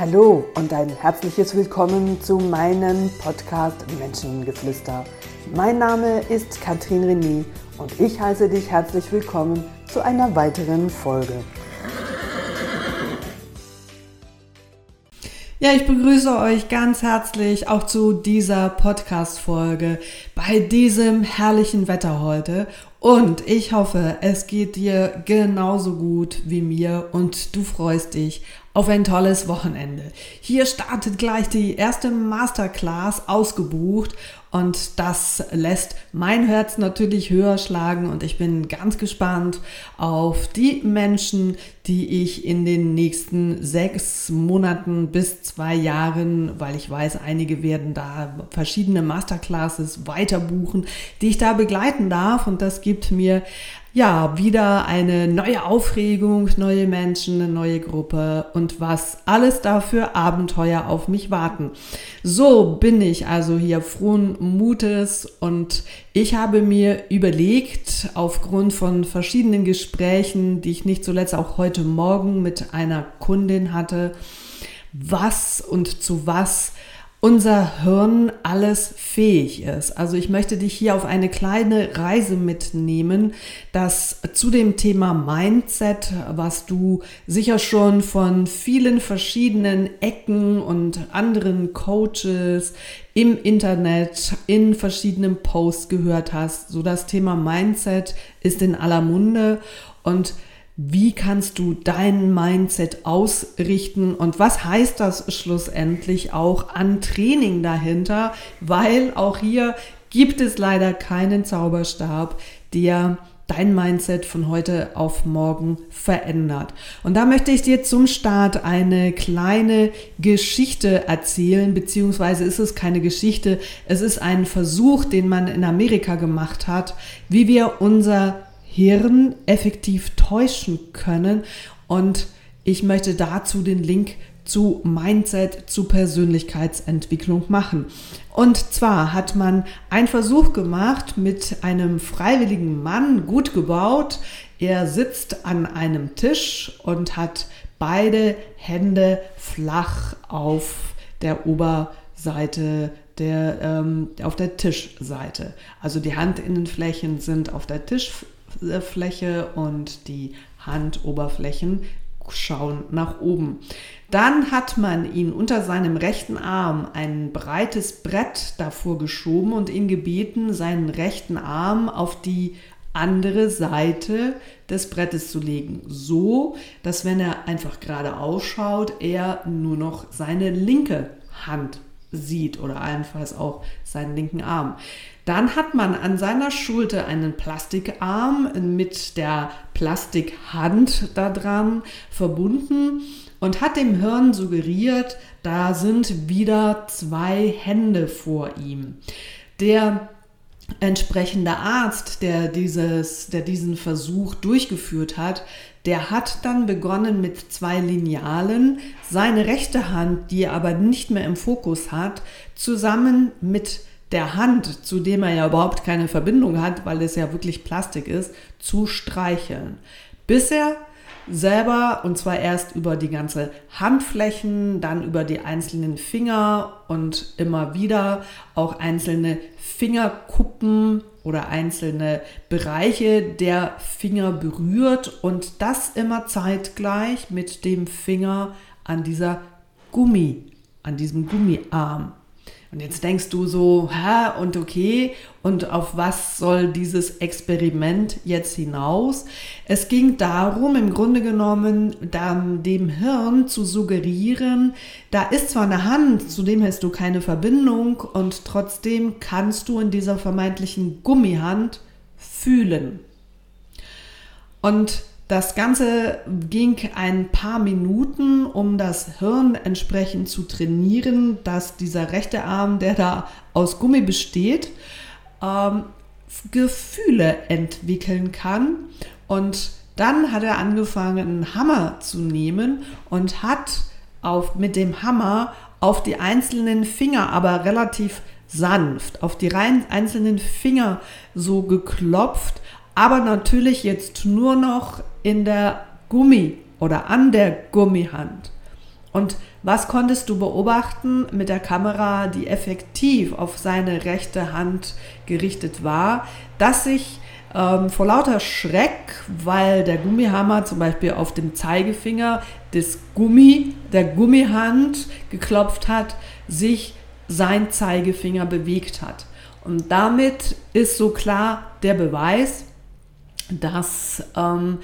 Hallo und ein herzliches Willkommen zu meinem Podcast Menschengeflüster. Mein Name ist Katrin René und ich heiße dich herzlich willkommen zu einer weiteren Folge. Ja, ich begrüße euch ganz herzlich auch zu dieser Podcast-Folge bei diesem herrlichen Wetter heute. Und ich hoffe, es geht dir genauso gut wie mir und du freust dich auf ein tolles Wochenende. Hier startet gleich die erste Masterclass ausgebucht und das lässt mein Herz natürlich höher schlagen und ich bin ganz gespannt auf die Menschen, die ich in den nächsten sechs Monaten bis zwei Jahren, weil ich weiß, einige werden da verschiedene Masterclasses weiter buchen, die ich da begleiten darf und das gibt mir ja, wieder eine neue Aufregung, neue Menschen, eine neue Gruppe und was alles dafür Abenteuer auf mich warten. So bin ich also hier frohen Mutes und ich habe mir überlegt, aufgrund von verschiedenen Gesprächen, die ich nicht zuletzt auch heute Morgen mit einer Kundin hatte, was und zu was unser Hirn alles fähig ist. Also ich möchte dich hier auf eine kleine Reise mitnehmen, das zu dem Thema Mindset, was du sicher schon von vielen verschiedenen Ecken und anderen Coaches im Internet in verschiedenen Posts gehört hast. So das Thema Mindset ist in aller Munde und wie kannst du dein Mindset ausrichten und was heißt das schlussendlich auch an Training dahinter, weil auch hier gibt es leider keinen Zauberstab, der dein Mindset von heute auf morgen verändert. Und da möchte ich dir zum Start eine kleine Geschichte erzählen, beziehungsweise ist es keine Geschichte, es ist ein Versuch, den man in Amerika gemacht hat, wie wir unser Hirn effektiv täuschen können. Und ich möchte dazu den Link zu Mindset, zu Persönlichkeitsentwicklung machen. Und zwar hat man einen Versuch gemacht mit einem freiwilligen Mann, gut gebaut. Er sitzt an einem Tisch und hat beide Hände flach auf der Oberseite der, ähm, auf der Tischseite. Also die Handinnenflächen sind auf der Tischseite Fläche und die Handoberflächen schauen nach oben. Dann hat man ihn unter seinem rechten Arm ein breites Brett davor geschoben und ihn gebeten, seinen rechten Arm auf die andere Seite des Brettes zu legen. So, dass wenn er einfach gerade ausschaut, er nur noch seine linke Hand sieht oder allenfalls auch seinen linken Arm. Dann hat man an seiner Schulter einen Plastikarm mit der Plastikhand daran verbunden und hat dem Hirn suggeriert, da sind wieder zwei Hände vor ihm. Der entsprechende Arzt, der, dieses, der diesen Versuch durchgeführt hat, der hat dann begonnen mit zwei Linealen, seine rechte Hand, die er aber nicht mehr im Fokus hat, zusammen mit der Hand, zu dem er ja überhaupt keine Verbindung hat, weil es ja wirklich Plastik ist, zu streicheln. Bis er selber, und zwar erst über die ganze Handflächen, dann über die einzelnen Finger und immer wieder auch einzelne Fingerkuppen oder einzelne Bereiche der Finger berührt und das immer zeitgleich mit dem Finger an dieser Gummi, an diesem Gummiarm. Und jetzt denkst du so, hä, und okay, und auf was soll dieses Experiment jetzt hinaus? Es ging darum, im Grunde genommen, dem Hirn zu suggerieren, da ist zwar eine Hand, zu dem hast du keine Verbindung, und trotzdem kannst du in dieser vermeintlichen Gummihand fühlen. Und das Ganze ging ein paar Minuten, um das Hirn entsprechend zu trainieren, dass dieser rechte Arm, der da aus Gummi besteht, ähm, Gefühle entwickeln kann. Und dann hat er angefangen, einen Hammer zu nehmen und hat auf, mit dem Hammer auf die einzelnen Finger, aber relativ sanft, auf die einzelnen Finger so geklopft, aber natürlich jetzt nur noch in der Gummi oder an der Gummihand. Und was konntest du beobachten mit der Kamera, die effektiv auf seine rechte Hand gerichtet war, dass sich ähm, vor lauter Schreck, weil der Gummihammer zum Beispiel auf dem Zeigefinger des Gummi, der Gummihand geklopft hat, sich sein Zeigefinger bewegt hat. Und damit ist so klar der Beweis, dass ähm,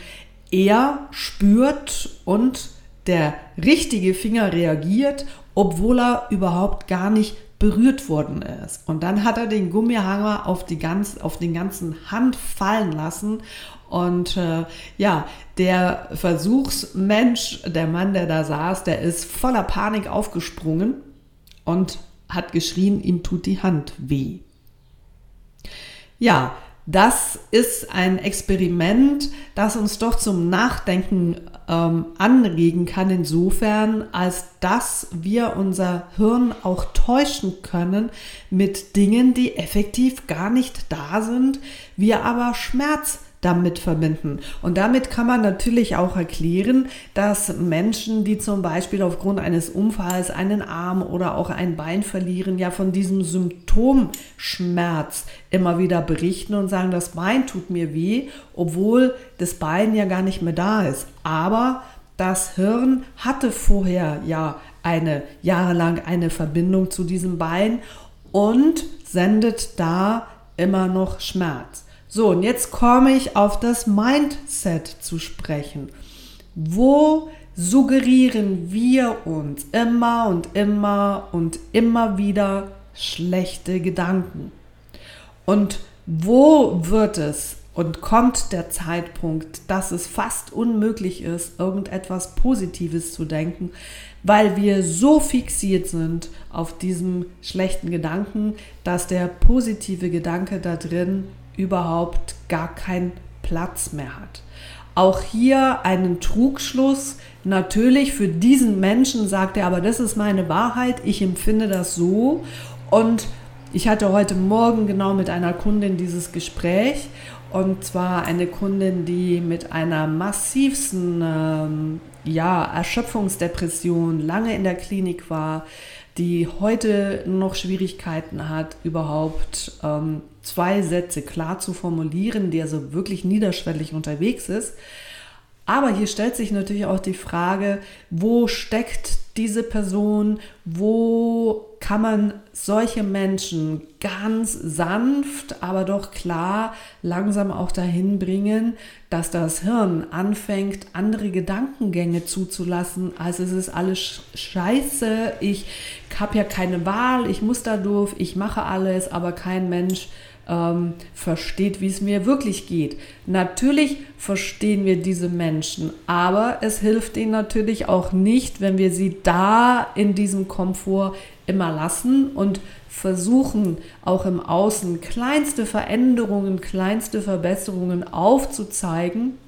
er spürt und der richtige Finger reagiert, obwohl er überhaupt gar nicht berührt worden ist. Und dann hat er den Gummihanger auf, die ganz, auf den ganzen Hand fallen lassen. Und äh, ja, der Versuchsmensch, der Mann, der da saß, der ist voller Panik aufgesprungen und hat geschrien, ihm tut die Hand weh. Ja, das ist ein Experiment, das uns doch zum Nachdenken ähm, anregen kann, insofern, als dass wir unser Hirn auch täuschen können mit Dingen, die effektiv gar nicht da sind, wir aber Schmerz damit verbinden. Und damit kann man natürlich auch erklären, dass Menschen, die zum Beispiel aufgrund eines Unfalls einen Arm oder auch ein Bein verlieren, ja von diesem Symptomschmerz immer wieder berichten und sagen, das Bein tut mir weh, obwohl das Bein ja gar nicht mehr da ist. Aber das Hirn hatte vorher ja eine jahrelang eine Verbindung zu diesem Bein und sendet da immer noch Schmerz. So, und jetzt komme ich auf das Mindset zu sprechen. Wo suggerieren wir uns immer und immer und immer wieder schlechte Gedanken? Und wo wird es und kommt der Zeitpunkt, dass es fast unmöglich ist, irgendetwas Positives zu denken, weil wir so fixiert sind auf diesem schlechten Gedanken, dass der positive Gedanke da drin überhaupt gar keinen Platz mehr hat. Auch hier einen Trugschluss. Natürlich für diesen Menschen sagt er, aber das ist meine Wahrheit, ich empfinde das so. Und ich hatte heute Morgen genau mit einer Kundin dieses Gespräch. Und zwar eine Kundin, die mit einer massivsten ähm, ja, Erschöpfungsdepression lange in der Klinik war, die heute noch Schwierigkeiten hat, überhaupt ähm, zwei Sätze klar zu formulieren, die also wirklich niederschwellig unterwegs ist. Aber hier stellt sich natürlich auch die Frage, wo steckt diese Person, wo kann man solche Menschen ganz sanft, aber doch klar langsam auch dahin bringen, dass das Hirn anfängt, andere Gedankengänge zuzulassen, als es ist alles scheiße, ich habe ja keine Wahl, ich muss da doof, ich mache alles, aber kein Mensch ähm, versteht, wie es mir wirklich geht. Natürlich verstehen wir diese Menschen, aber es hilft ihnen natürlich auch nicht, wenn wir sie da in diesem Komfort immer lassen und versuchen, auch im Außen kleinste Veränderungen, kleinste Verbesserungen aufzuzeigen,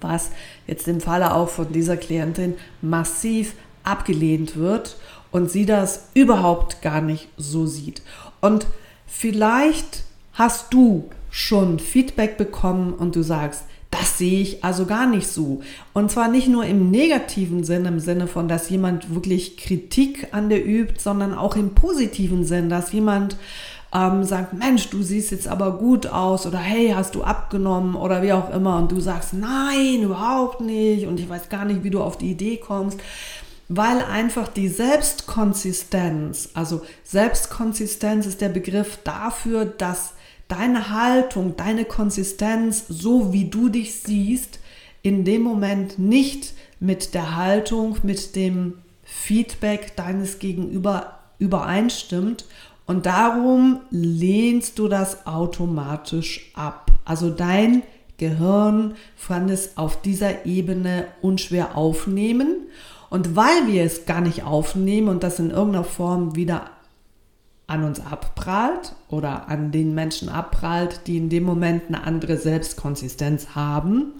was jetzt im Falle auch von dieser Klientin massiv abgelehnt wird und sie das überhaupt gar nicht so sieht. Und vielleicht Hast du schon Feedback bekommen und du sagst, das sehe ich also gar nicht so. Und zwar nicht nur im negativen Sinn, im Sinne von, dass jemand wirklich Kritik an dir übt, sondern auch im positiven Sinn, dass jemand ähm, sagt, Mensch, du siehst jetzt aber gut aus oder hey, hast du abgenommen oder wie auch immer und du sagst, nein, überhaupt nicht und ich weiß gar nicht, wie du auf die Idee kommst, weil einfach die Selbstkonsistenz, also Selbstkonsistenz ist der Begriff dafür, dass deine Haltung, deine Konsistenz, so wie du dich siehst, in dem Moment nicht mit der Haltung, mit dem Feedback deines Gegenüber übereinstimmt und darum lehnst du das automatisch ab. Also dein Gehirn kann es auf dieser Ebene unschwer aufnehmen und weil wir es gar nicht aufnehmen und das in irgendeiner Form wieder an uns abprallt oder an den Menschen abprallt, die in dem Moment eine andere Selbstkonsistenz haben,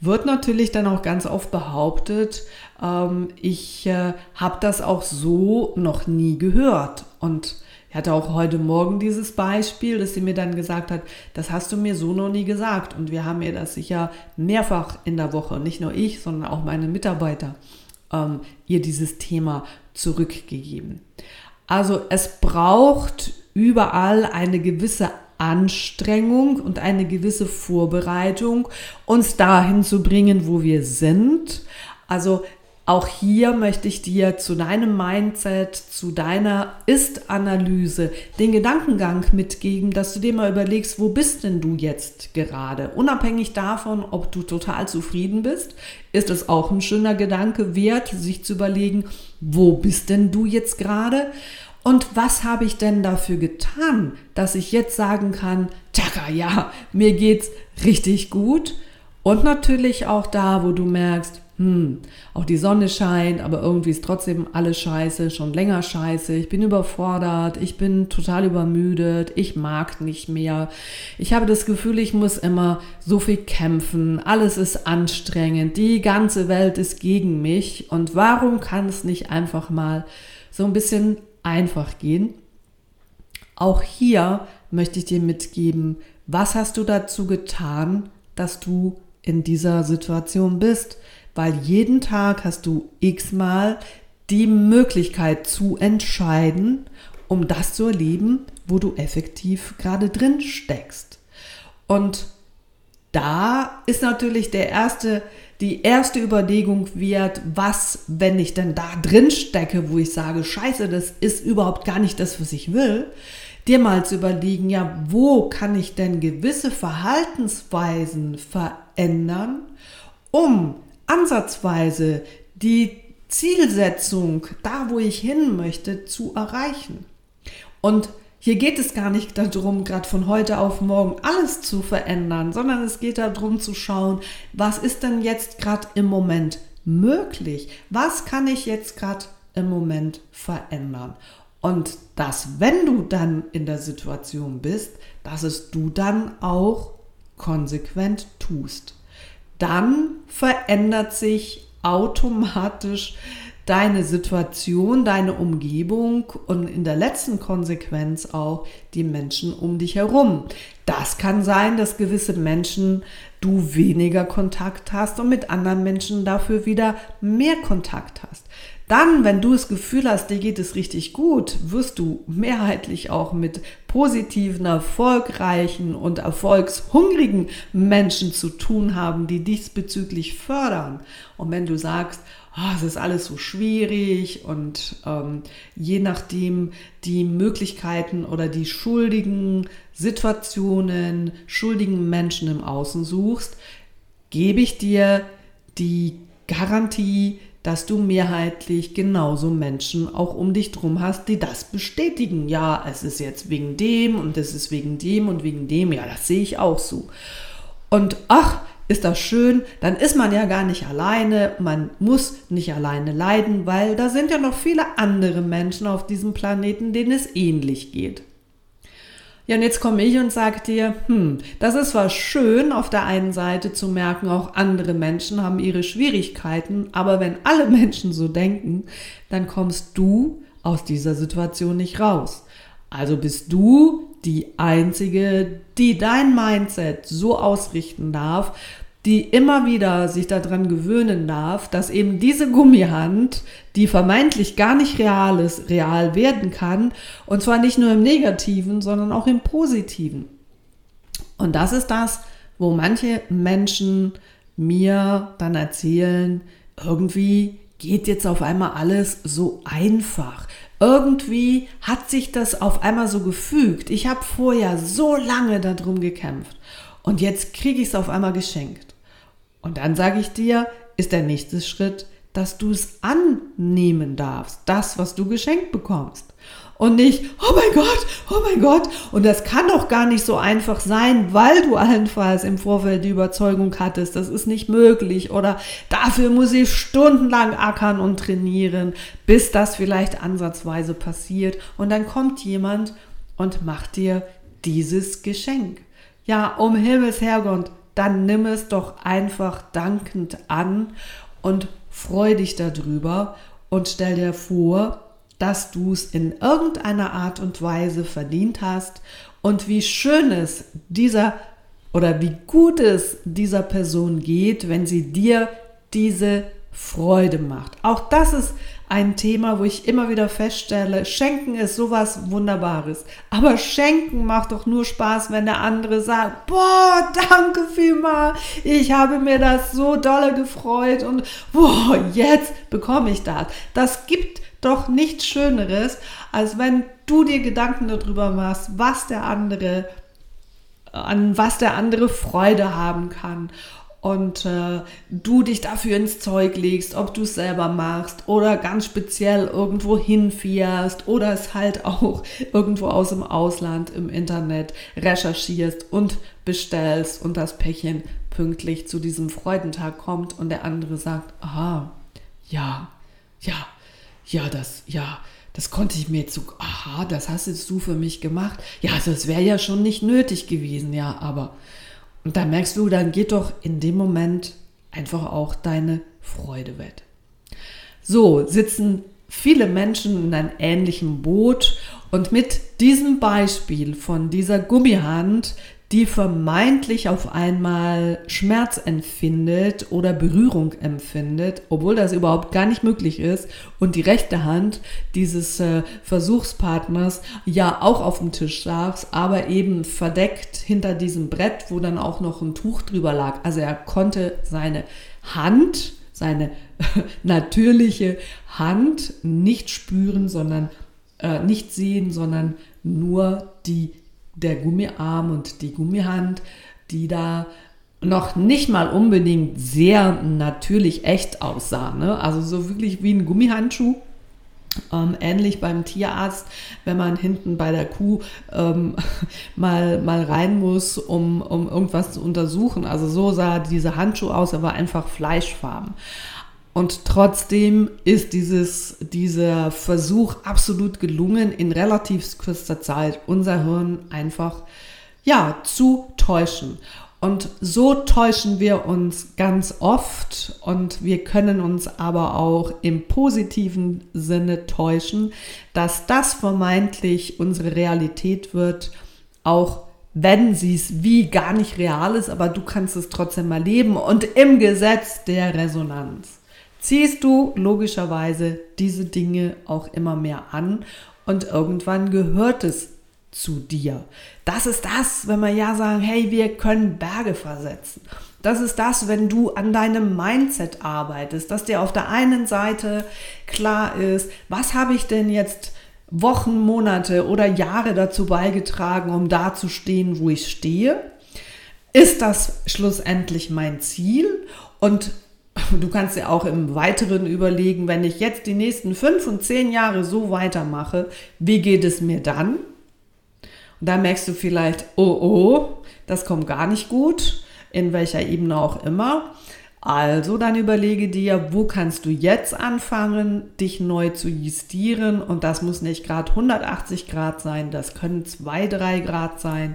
wird natürlich dann auch ganz oft behauptet, ähm, ich äh, habe das auch so noch nie gehört. Und ich hatte auch heute Morgen dieses Beispiel, dass sie mir dann gesagt hat, das hast du mir so noch nie gesagt. Und wir haben ihr das sicher mehrfach in der Woche, nicht nur ich, sondern auch meine Mitarbeiter ähm, ihr dieses Thema zurückgegeben. Also es braucht überall eine gewisse Anstrengung und eine gewisse Vorbereitung, uns dahin zu bringen, wo wir sind. Also auch hier möchte ich dir zu deinem Mindset, zu deiner Ist-Analyse den Gedankengang mitgeben, dass du dir mal überlegst, wo bist denn du jetzt gerade? Unabhängig davon, ob du total zufrieden bist, ist es auch ein schöner Gedanke wert, sich zu überlegen, wo bist denn du jetzt gerade? Und was habe ich denn dafür getan, dass ich jetzt sagen kann, tjaka, ja, mir geht's richtig gut. Und natürlich auch da, wo du merkst, hm, auch die Sonne scheint, aber irgendwie ist trotzdem alles scheiße, schon länger scheiße. Ich bin überfordert, ich bin total übermüdet, ich mag nicht mehr. Ich habe das Gefühl, ich muss immer so viel kämpfen, alles ist anstrengend, die ganze Welt ist gegen mich. Und warum kann es nicht einfach mal so ein bisschen einfach gehen? Auch hier möchte ich dir mitgeben, was hast du dazu getan, dass du in dieser Situation bist? Weil jeden Tag hast du x-mal die Möglichkeit zu entscheiden, um das zu erleben, wo du effektiv gerade drin steckst. Und da ist natürlich der erste, die erste Überlegung wert, was, wenn ich denn da drin stecke, wo ich sage, scheiße, das ist überhaupt gar nicht das, was ich will, dir mal zu überlegen, ja, wo kann ich denn gewisse Verhaltensweisen verändern, um ansatzweise die Zielsetzung, da wo ich hin möchte, zu erreichen. Und hier geht es gar nicht darum, gerade von heute auf morgen alles zu verändern, sondern es geht darum zu schauen, was ist denn jetzt gerade im Moment möglich? Was kann ich jetzt gerade im Moment verändern? Und dass, wenn du dann in der Situation bist, dass es du dann auch konsequent tust dann verändert sich automatisch deine Situation, deine Umgebung und in der letzten Konsequenz auch die Menschen um dich herum. Das kann sein, dass gewisse Menschen du weniger Kontakt hast und mit anderen Menschen dafür wieder mehr Kontakt hast. Dann, wenn du das Gefühl hast, dir geht es richtig gut, wirst du mehrheitlich auch mit positiven, erfolgreichen und erfolgshungrigen Menschen zu tun haben, die diesbezüglich fördern. Und wenn du sagst, oh, es ist alles so schwierig und ähm, je nachdem die Möglichkeiten oder die schuldigen Situationen, schuldigen Menschen im Außen suchst, gebe ich dir die Garantie, dass du mehrheitlich genauso Menschen auch um dich drum hast, die das bestätigen. Ja, es ist jetzt wegen dem und es ist wegen dem und wegen dem. Ja, das sehe ich auch so. Und ach, ist das schön, dann ist man ja gar nicht alleine, man muss nicht alleine leiden, weil da sind ja noch viele andere Menschen auf diesem Planeten, denen es ähnlich geht. Ja, und jetzt komme ich und sage dir, hm, das ist zwar schön auf der einen Seite zu merken, auch andere Menschen haben ihre Schwierigkeiten, aber wenn alle Menschen so denken, dann kommst du aus dieser Situation nicht raus. Also bist du die Einzige, die dein Mindset so ausrichten darf, die immer wieder sich daran gewöhnen darf, dass eben diese Gummihand, die vermeintlich gar nicht real ist, real werden kann. Und zwar nicht nur im negativen, sondern auch im positiven. Und das ist das, wo manche Menschen mir dann erzählen, irgendwie geht jetzt auf einmal alles so einfach. Irgendwie hat sich das auf einmal so gefügt. Ich habe vorher so lange darum gekämpft und jetzt kriege ich es auf einmal geschenkt. Und dann sage ich dir, ist der nächste Schritt, dass du es annehmen darfst, das, was du geschenkt bekommst. Und nicht, oh mein Gott, oh mein Gott. Und das kann doch gar nicht so einfach sein, weil du allenfalls im Vorfeld die Überzeugung hattest, das ist nicht möglich. Oder dafür muss ich stundenlang ackern und trainieren, bis das vielleicht ansatzweise passiert. Und dann kommt jemand und macht dir dieses Geschenk. Ja, um Himmels Herrgott, dann nimm es doch einfach dankend an und freu dich darüber und stell dir vor, dass du es in irgendeiner Art und Weise verdient hast und wie schön es dieser oder wie gut es dieser Person geht, wenn sie dir diese Freude macht. Auch das ist ein Thema, wo ich immer wieder feststelle, Schenken ist sowas Wunderbares. Aber Schenken macht doch nur Spaß, wenn der andere sagt, boah, danke vielmal, ich habe mir das so dolle gefreut und boah, jetzt bekomme ich das. Das gibt doch nichts Schöneres, als wenn du dir Gedanken darüber machst, was der andere, an was der andere Freude haben kann und äh, du dich dafür ins Zeug legst, ob du es selber machst oder ganz speziell irgendwo hinfährst oder es halt auch irgendwo aus dem Ausland im Internet recherchierst und bestellst und das Päckchen pünktlich zu diesem Freudentag kommt und der andere sagt, aha, ja, ja, ja, das, ja, das konnte ich mir jetzt so, aha, das hast jetzt du für mich gemacht. Ja, also es wäre ja schon nicht nötig gewesen, ja, aber und da merkst du, dann geht doch in dem Moment einfach auch deine Freude weg. So sitzen viele Menschen in einem ähnlichen Boot und mit diesem Beispiel von dieser Gummihand die vermeintlich auf einmal Schmerz empfindet oder Berührung empfindet, obwohl das überhaupt gar nicht möglich ist und die rechte Hand dieses äh, Versuchspartners ja auch auf dem Tisch saß, aber eben verdeckt hinter diesem Brett, wo dann auch noch ein Tuch drüber lag. Also er konnte seine Hand, seine natürliche Hand nicht spüren, sondern äh, nicht sehen, sondern nur die der Gummiarm und die Gummihand, die da noch nicht mal unbedingt sehr natürlich echt aussah. Ne? Also so wirklich wie ein Gummihandschuh. Ähm, ähnlich beim Tierarzt, wenn man hinten bei der Kuh ähm, mal, mal rein muss, um, um irgendwas zu untersuchen. Also so sah dieser Handschuh aus, er war einfach fleischfarben. Und trotzdem ist dieses, dieser Versuch absolut gelungen, in relativ kurzer Zeit unser Hirn einfach, ja, zu täuschen. Und so täuschen wir uns ganz oft und wir können uns aber auch im positiven Sinne täuschen, dass das vermeintlich unsere Realität wird, auch wenn sie es wie gar nicht real ist, aber du kannst es trotzdem mal leben und im Gesetz der Resonanz ziehst du logischerweise diese Dinge auch immer mehr an und irgendwann gehört es zu dir. Das ist das, wenn wir ja sagen, hey, wir können Berge versetzen. Das ist das, wenn du an deinem Mindset arbeitest, dass dir auf der einen Seite klar ist, was habe ich denn jetzt Wochen, Monate oder Jahre dazu beigetragen, um da zu stehen, wo ich stehe? Ist das schlussendlich mein Ziel? Und du kannst dir auch im Weiteren überlegen, wenn ich jetzt die nächsten fünf und zehn Jahre so weitermache, wie geht es mir dann? Und da merkst du vielleicht, oh oh, das kommt gar nicht gut, in welcher Ebene auch immer. Also dann überlege dir, wo kannst du jetzt anfangen, dich neu zu justieren. Und das muss nicht gerade 180 Grad sein, das können 2, 3 Grad sein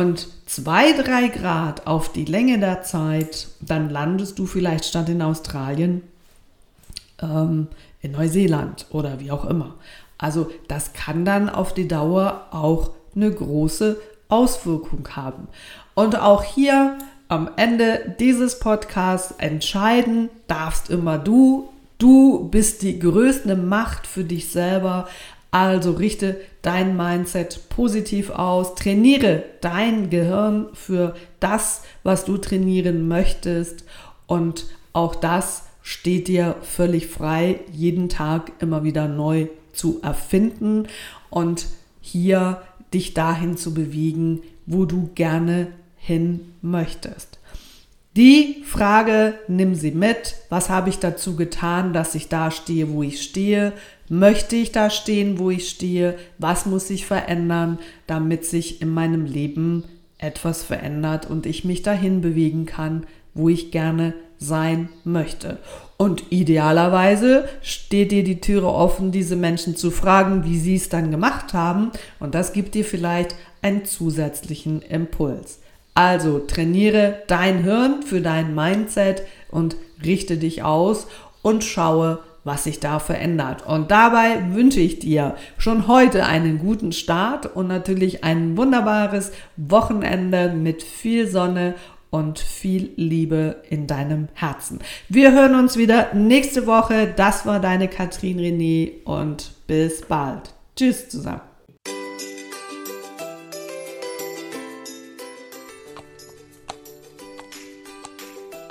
und zwei, drei Grad auf die Länge der Zeit, dann landest du vielleicht statt in Australien ähm, in Neuseeland oder wie auch immer. Also das kann dann auf die Dauer auch eine große Auswirkung haben. Und auch hier am Ende dieses Podcasts entscheiden darfst immer du. Du bist die größte Macht für dich selber. Also richte dein Mindset positiv aus, trainiere dein Gehirn für das, was du trainieren möchtest und auch das steht dir völlig frei, jeden Tag immer wieder neu zu erfinden und hier dich dahin zu bewegen, wo du gerne hin möchtest. Die Frage, nimm sie mit. Was habe ich dazu getan, dass ich da stehe, wo ich stehe? Möchte ich da stehen, wo ich stehe? Was muss sich verändern, damit sich in meinem Leben etwas verändert und ich mich dahin bewegen kann, wo ich gerne sein möchte? Und idealerweise steht dir die Türe offen, diese Menschen zu fragen, wie sie es dann gemacht haben. Und das gibt dir vielleicht einen zusätzlichen Impuls. Also trainiere dein Hirn für dein Mindset und richte dich aus und schaue, was sich da verändert. Und dabei wünsche ich dir schon heute einen guten Start und natürlich ein wunderbares Wochenende mit viel Sonne und viel Liebe in deinem Herzen. Wir hören uns wieder nächste Woche. Das war deine Katrin René und bis bald. Tschüss zusammen.